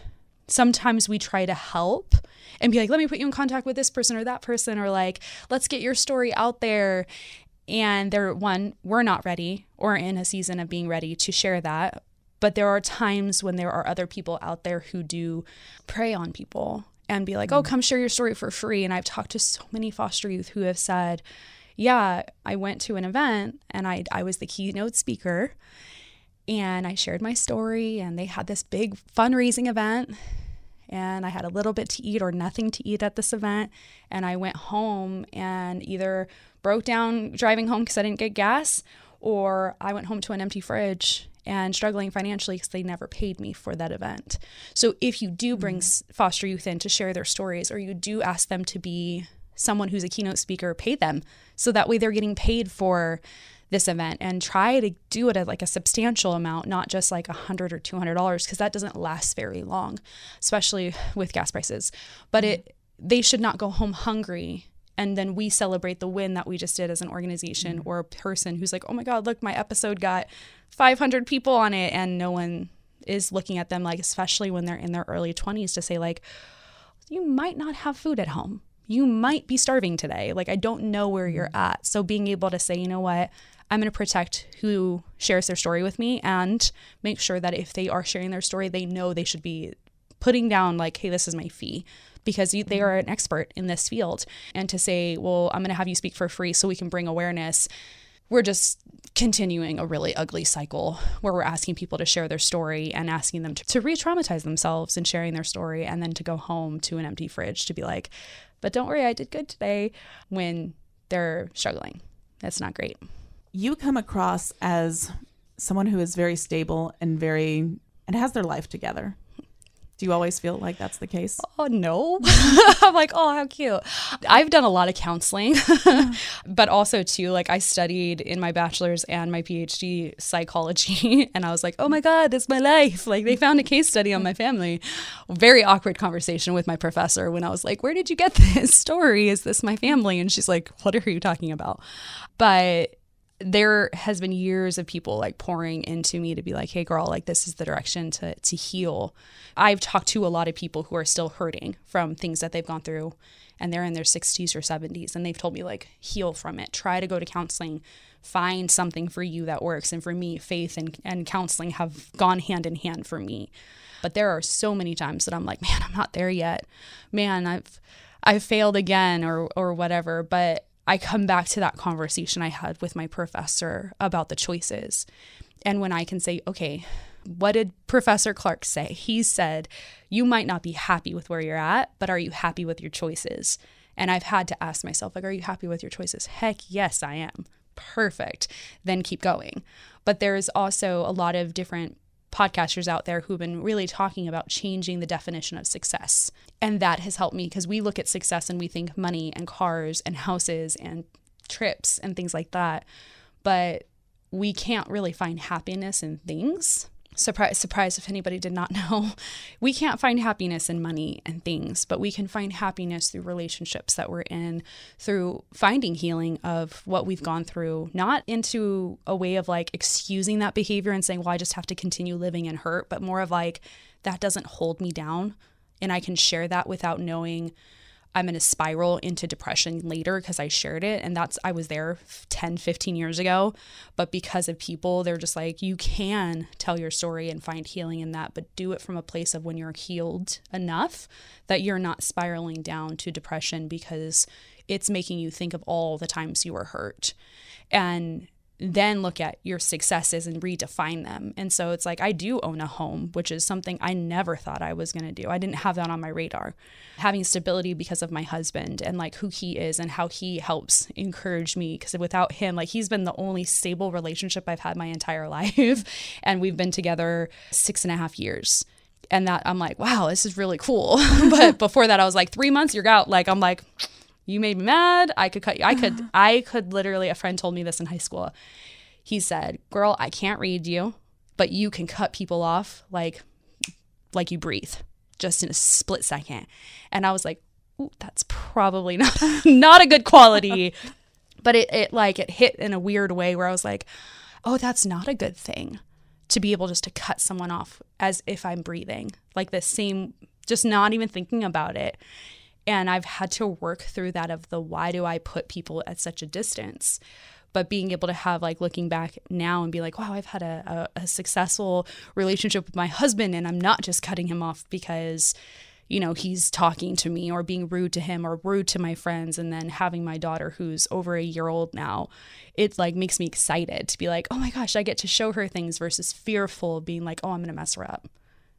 sometimes we try to help and be like, let me put you in contact with this person or that person, or like, let's get your story out there. And they're one, we're not ready or in a season of being ready to share that. But there are times when there are other people out there who do prey on people and be like, oh, mm. come share your story for free. And I've talked to so many foster youth who have said, yeah, I went to an event and I, I was the keynote speaker and I shared my story and they had this big fundraising event and I had a little bit to eat or nothing to eat at this event and I went home and either broke down driving home because I didn't get gas or I went home to an empty fridge and struggling financially because they never paid me for that event. So if you do bring mm-hmm. s foster youth in to share their stories or you do ask them to be someone who's a keynote speaker, pay them so that way they're getting paid for this event and try to do it at like a substantial amount, not just like a hundred or two hundred dollars, because that doesn't last very long, especially with gas prices. But mm-hmm. it they should not go home hungry and then we celebrate the win that we just did as an organization mm-hmm. or a person who's like, oh my God, look, my episode got 500 people on it. And no one is looking at them, like, especially when they're in their early 20s, to say, like, you might not have food at home. You might be starving today. Like, I don't know where you're mm-hmm. at. So, being able to say, you know what, I'm going to protect who shares their story with me and make sure that if they are sharing their story, they know they should be putting down, like, hey, this is my fee because you, they mm-hmm. are an expert in this field. And to say, well, I'm going to have you speak for free so we can bring awareness, we're just continuing a really ugly cycle where we're asking people to share their story and asking them to, to re traumatize themselves in sharing their story and then to go home to an empty fridge to be like, but don't worry, I did good today when they're struggling. That's not great. You come across as someone who is very stable and very and has their life together. Do you always feel like that's the case? Oh no. I'm like, oh, how cute. I've done a lot of counseling, but also too, like I studied in my bachelor's and my PhD psychology, and I was like, oh my God, it's my life. Like they found a case study on my family. Very awkward conversation with my professor when I was like, where did you get this story? Is this my family? And she's like, what are you talking about? But there has been years of people like pouring into me to be like, hey girl, like this is the direction to to heal. I've talked to a lot of people who are still hurting from things that they've gone through and they're in their 60s or 70s and they've told me like heal from it. Try to go to counseling, find something for you that works. And for me, faith and, and counseling have gone hand in hand for me. But there are so many times that I'm like, man, I'm not there yet. Man, I've I've failed again or or whatever. But I come back to that conversation I had with my professor about the choices. And when I can say, okay, what did Professor Clark say? He said, You might not be happy with where you're at, but are you happy with your choices? And I've had to ask myself, like, are you happy with your choices? Heck yes, I am. Perfect. Then keep going. But there's also a lot of different podcasters out there who've been really talking about changing the definition of success. And that has helped me because we look at success and we think money and cars and houses and trips and things like that. But we can't really find happiness in things surprise surprise if anybody did not know. We can't find happiness in money and things but we can find happiness through relationships that we're in through finding healing of what we've gone through not into a way of like excusing that behavior and saying well i just have to continue living in hurt but more of like that doesn't hold me down and i can share that without knowing I'm going to spiral into depression later because I shared it. And that's, I was there 10, 15 years ago. But because of people, they're just like, you can tell your story and find healing in that, but do it from a place of when you're healed enough that you're not spiraling down to depression because it's making you think of all the times you were hurt. And then look at your successes and redefine them. And so it's like I do own a home, which is something I never thought I was going to do. I didn't have that on my radar. Having stability because of my husband and like who he is and how he helps encourage me because without him, like he's been the only stable relationship I've had my entire life. and we've been together six and a half years. And that I'm like, wow, this is really cool. but before that, I was like, three months, you're out. Like, I'm like, you made me mad. I could cut you. I could, I could literally, a friend told me this in high school. He said, girl, I can't read you, but you can cut people off like, like you breathe just in a split second. And I was like, Ooh, that's probably not, not a good quality. but it, it like, it hit in a weird way where I was like, oh, that's not a good thing to be able just to cut someone off as if I'm breathing, like the same, just not even thinking about it. And I've had to work through that of the why do I put people at such a distance? But being able to have like looking back now and be like, wow, I've had a, a, a successful relationship with my husband and I'm not just cutting him off because you know, he's talking to me or being rude to him or rude to my friends. And then having my daughter, who's over a year old now, it like makes me excited to be like, oh my gosh, I get to show her things versus fearful being like, oh, I'm going to mess her up.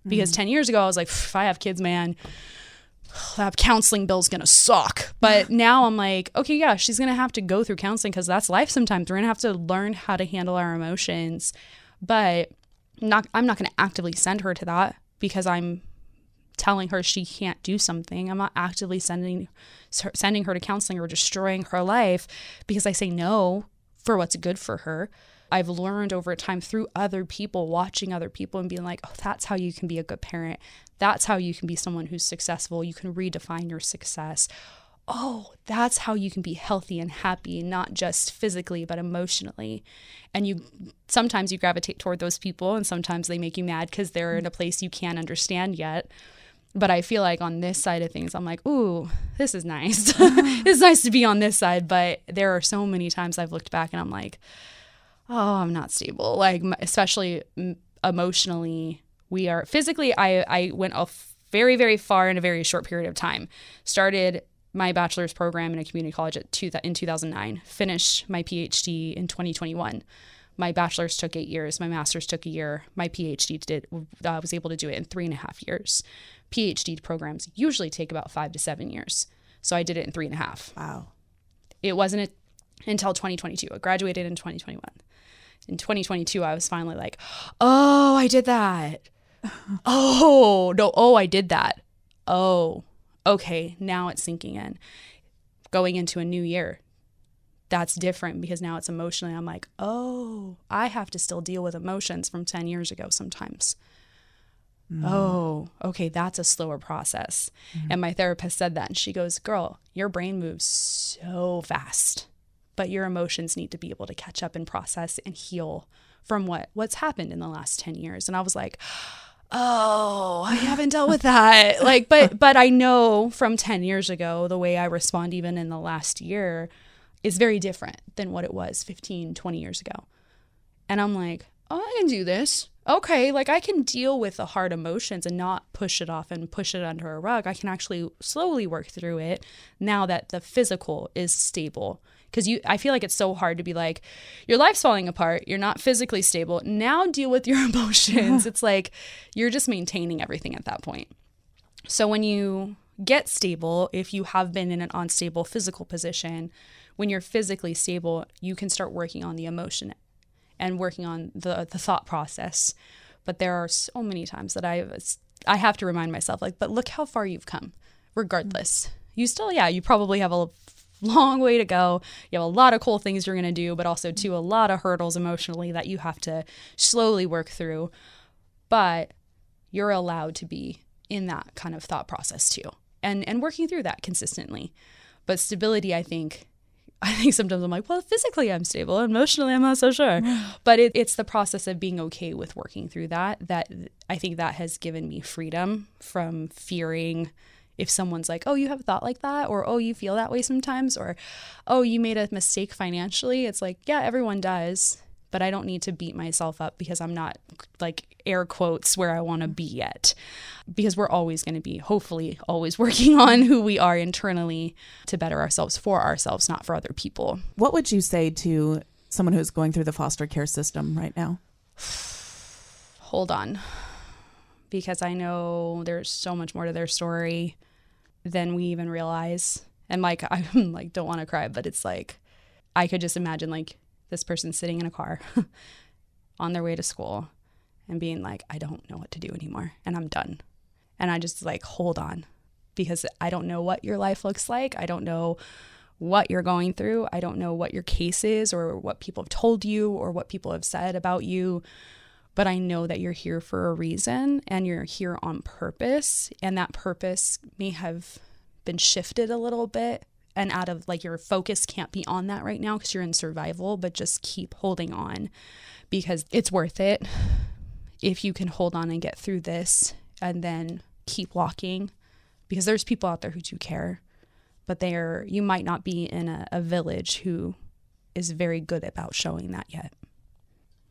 Because mm-hmm. 10 years ago, I was like, if I have kids, man, that counseling bill's gonna suck. But now I'm like, okay, yeah, she's gonna have to go through counseling because that's life sometimes. We're gonna have to learn how to handle our emotions. But not I'm not gonna actively send her to that because I'm telling her she can't do something. I'm not actively sending sending her to counseling or destroying her life because I say no for what's good for her. I've learned over time through other people, watching other people and being like, oh, that's how you can be a good parent. That's how you can be someone who's successful. You can redefine your success. Oh, that's how you can be healthy and happy, not just physically, but emotionally. And you sometimes you gravitate toward those people, and sometimes they make you mad because they're in a place you can't understand yet. But I feel like on this side of things, I'm like, ooh, this is nice. it's nice to be on this side. But there are so many times I've looked back and I'm like, oh, I'm not stable. Like, especially emotionally, we are physically, I, I went off very, very far in a very short period of time. Started my bachelor's program in a community college at two, in 2009, finished my PhD in 2021. My bachelor's took eight years. My master's took a year. My PhD did I uh, was able to do it in three and a half years. PhD programs usually take about five to seven years, so I did it in three and a half. Wow! It wasn't until 2022. I graduated in 2021 in 2022, I was finally like, oh, I did that. oh, no, oh, I did that. Oh, okay, now it's sinking in. Going into a new year, that's different because now it's emotionally. I'm like, oh, I have to still deal with emotions from 10 years ago sometimes. Mm. Oh, okay, that's a slower process. Mm. And my therapist said that. And she goes, Girl, your brain moves so fast but your emotions need to be able to catch up and process and heal from what what's happened in the last 10 years. And I was like, oh i haven't dealt with that. Like but but i know from 10 years ago the way i respond even in the last year is very different than what it was 15 20 years ago. And i'm like oh i can do this. Okay like i can deal with the hard emotions and not push it off and push it under a rug. I can actually slowly work through it now that the physical is stable because you i feel like it's so hard to be like your life's falling apart. You're not physically stable. Now deal with your emotions. It's like you're just maintaining everything at that point. So when you get stable if you have been in an unstable physical position when you're physically stable you can start working on the emotion and working on the the thought process. But there are so many times that i i have to remind myself like but look how far you've come regardless. You still yeah you probably have a long way to go. You have a lot of cool things you're going to do, but also too a lot of hurdles emotionally that you have to slowly work through. But you're allowed to be in that kind of thought process too. And and working through that consistently. But stability, I think I think sometimes I'm like, well, physically I'm stable, emotionally I'm not so sure. But it, it's the process of being okay with working through that that I think that has given me freedom from fearing if someone's like, oh, you have a thought like that, or oh, you feel that way sometimes, or oh, you made a mistake financially, it's like, yeah, everyone does, but I don't need to beat myself up because I'm not like air quotes where I want to be yet. Because we're always going to be, hopefully, always working on who we are internally to better ourselves for ourselves, not for other people. What would you say to someone who's going through the foster care system right now? Hold on. Because I know there's so much more to their story than we even realize. And like I'm like don't want to cry, but it's like I could just imagine like this person sitting in a car on their way to school and being like, I don't know what to do anymore and I'm done. And I just like hold on because I don't know what your life looks like. I don't know what you're going through. I don't know what your case is or what people have told you or what people have said about you but I know that you're here for a reason and you're here on purpose. And that purpose may have been shifted a little bit and out of like your focus can't be on that right now because you're in survival, but just keep holding on because it's worth it if you can hold on and get through this and then keep walking because there's people out there who do care, but they're you might not be in a, a village who is very good about showing that yet.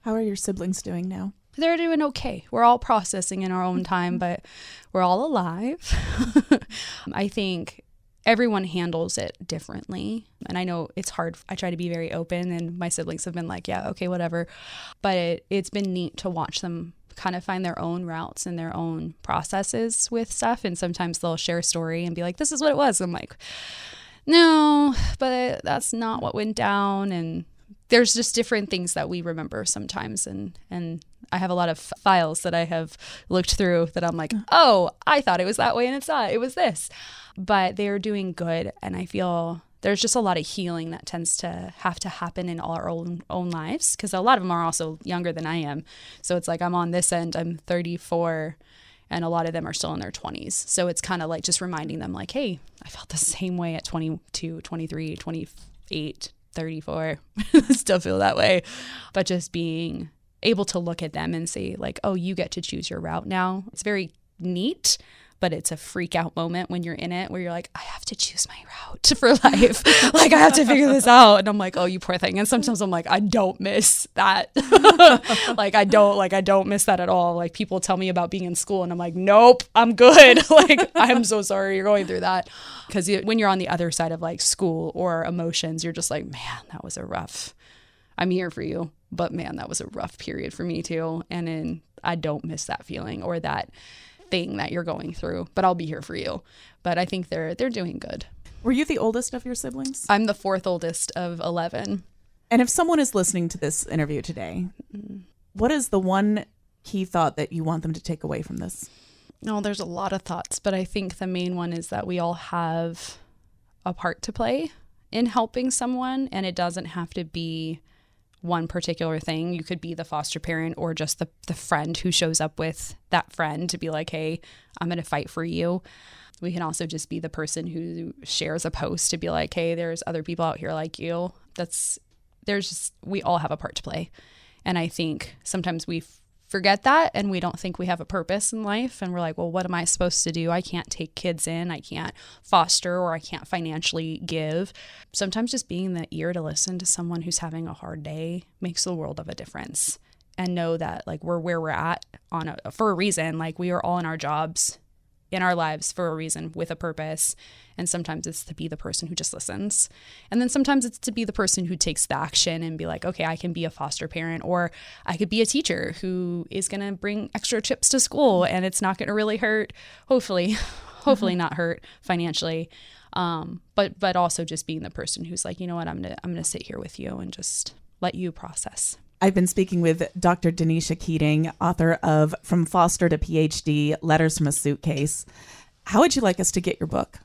How are your siblings doing now? They're doing okay. We're all processing in our own time, but we're all alive. I think everyone handles it differently. And I know it's hard. I try to be very open, and my siblings have been like, yeah, okay, whatever. But it, it's been neat to watch them kind of find their own routes and their own processes with stuff. And sometimes they'll share a story and be like, this is what it was. I'm like, no, but that's not what went down. And there's just different things that we remember sometimes and and I have a lot of files that I have looked through that I'm like, "Oh, I thought it was that way and it's not. It was this." But they're doing good and I feel there's just a lot of healing that tends to have to happen in our own own lives because a lot of them are also younger than I am. So it's like I'm on this end, I'm 34 and a lot of them are still in their 20s. So it's kind of like just reminding them like, "Hey, I felt the same way at 22, 23, 28, 34 still feel that way. But just being able to look at them and say like oh you get to choose your route now. It's very neat but it's a freak out moment when you're in it where you're like, I have to choose my route for life. like, I have to figure this out. And I'm like, oh, you poor thing. And sometimes I'm like, I don't miss that. like, I don't, like, I don't miss that at all. Like, people tell me about being in school, and I'm like, nope, I'm good. like, I'm so sorry you're going through that. Because when you're on the other side of like school or emotions, you're just like, man, that was a rough. I'm here for you. But man, that was a rough period for me too. And then I don't miss that feeling or that thing that you're going through, but I'll be here for you. But I think they're they're doing good. Were you the oldest of your siblings? I'm the fourth oldest of 11. And if someone is listening to this interview today, what is the one key thought that you want them to take away from this? No, oh, there's a lot of thoughts, but I think the main one is that we all have a part to play in helping someone, and it doesn't have to be one particular thing. You could be the foster parent or just the, the friend who shows up with that friend to be like, hey, I'm going to fight for you. We can also just be the person who shares a post to be like, hey, there's other people out here like you. That's, there's just, we all have a part to play. And I think sometimes we forget that and we don't think we have a purpose in life. And we're like, well, what am I supposed to do? I can't take kids in, I can't foster, or I can't financially give. Sometimes just being the ear to listen to someone who's having a hard day makes the world of a difference. And know that like we're where we're at on a, for a reason. Like we are all in our jobs in our lives for a reason with a purpose. And sometimes it's to be the person who just listens. And then sometimes it's to be the person who takes the action and be like, okay, I can be a foster parent, or I could be a teacher who is going to bring extra chips to school and it's not going to really hurt, hopefully, hopefully not hurt financially. Um, but but also just being the person who's like, you know what, I'm gonna I'm gonna sit here with you and just let you process. I've been speaking with Dr. Danisha Keating, author of From Foster to PhD Letters from a Suitcase. How would you like us to get your book?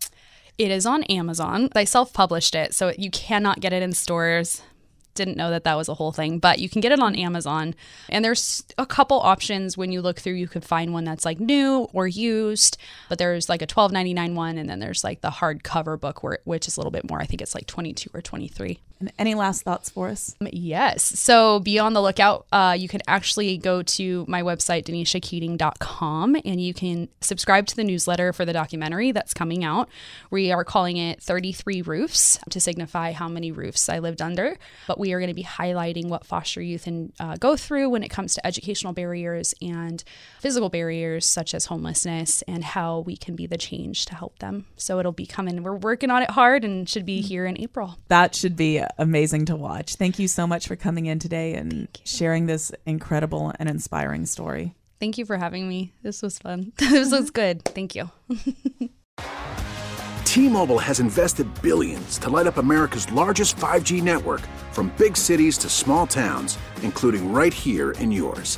It is on Amazon. I self published it, so you cannot get it in stores didn't know that that was a whole thing, but you can get it on Amazon. And there's a couple options when you look through. You could find one that's like new or used, but there's like a $12.99 one, and then there's like the hardcover book, which is a little bit more. I think it's like 22 or 23. Any last thoughts for us? Yes. So be on the lookout. Uh, you can actually go to my website, danishakeating.com, and you can subscribe to the newsletter for the documentary that's coming out. We are calling it 33 Roofs to signify how many roofs I lived under. But we are going to be highlighting what foster youth and uh, go through when it comes to educational barriers and physical barriers such as homelessness and how we can be the change to help them. So it'll be coming. We're working on it hard and should be here in April. That should be amazing to watch. Thank you so much for coming in today and sharing this incredible and inspiring story. Thank you for having me. This was fun. this was good. Thank you. T-Mobile has invested billions to light up America's largest 5G network from big cities to small towns, including right here in yours.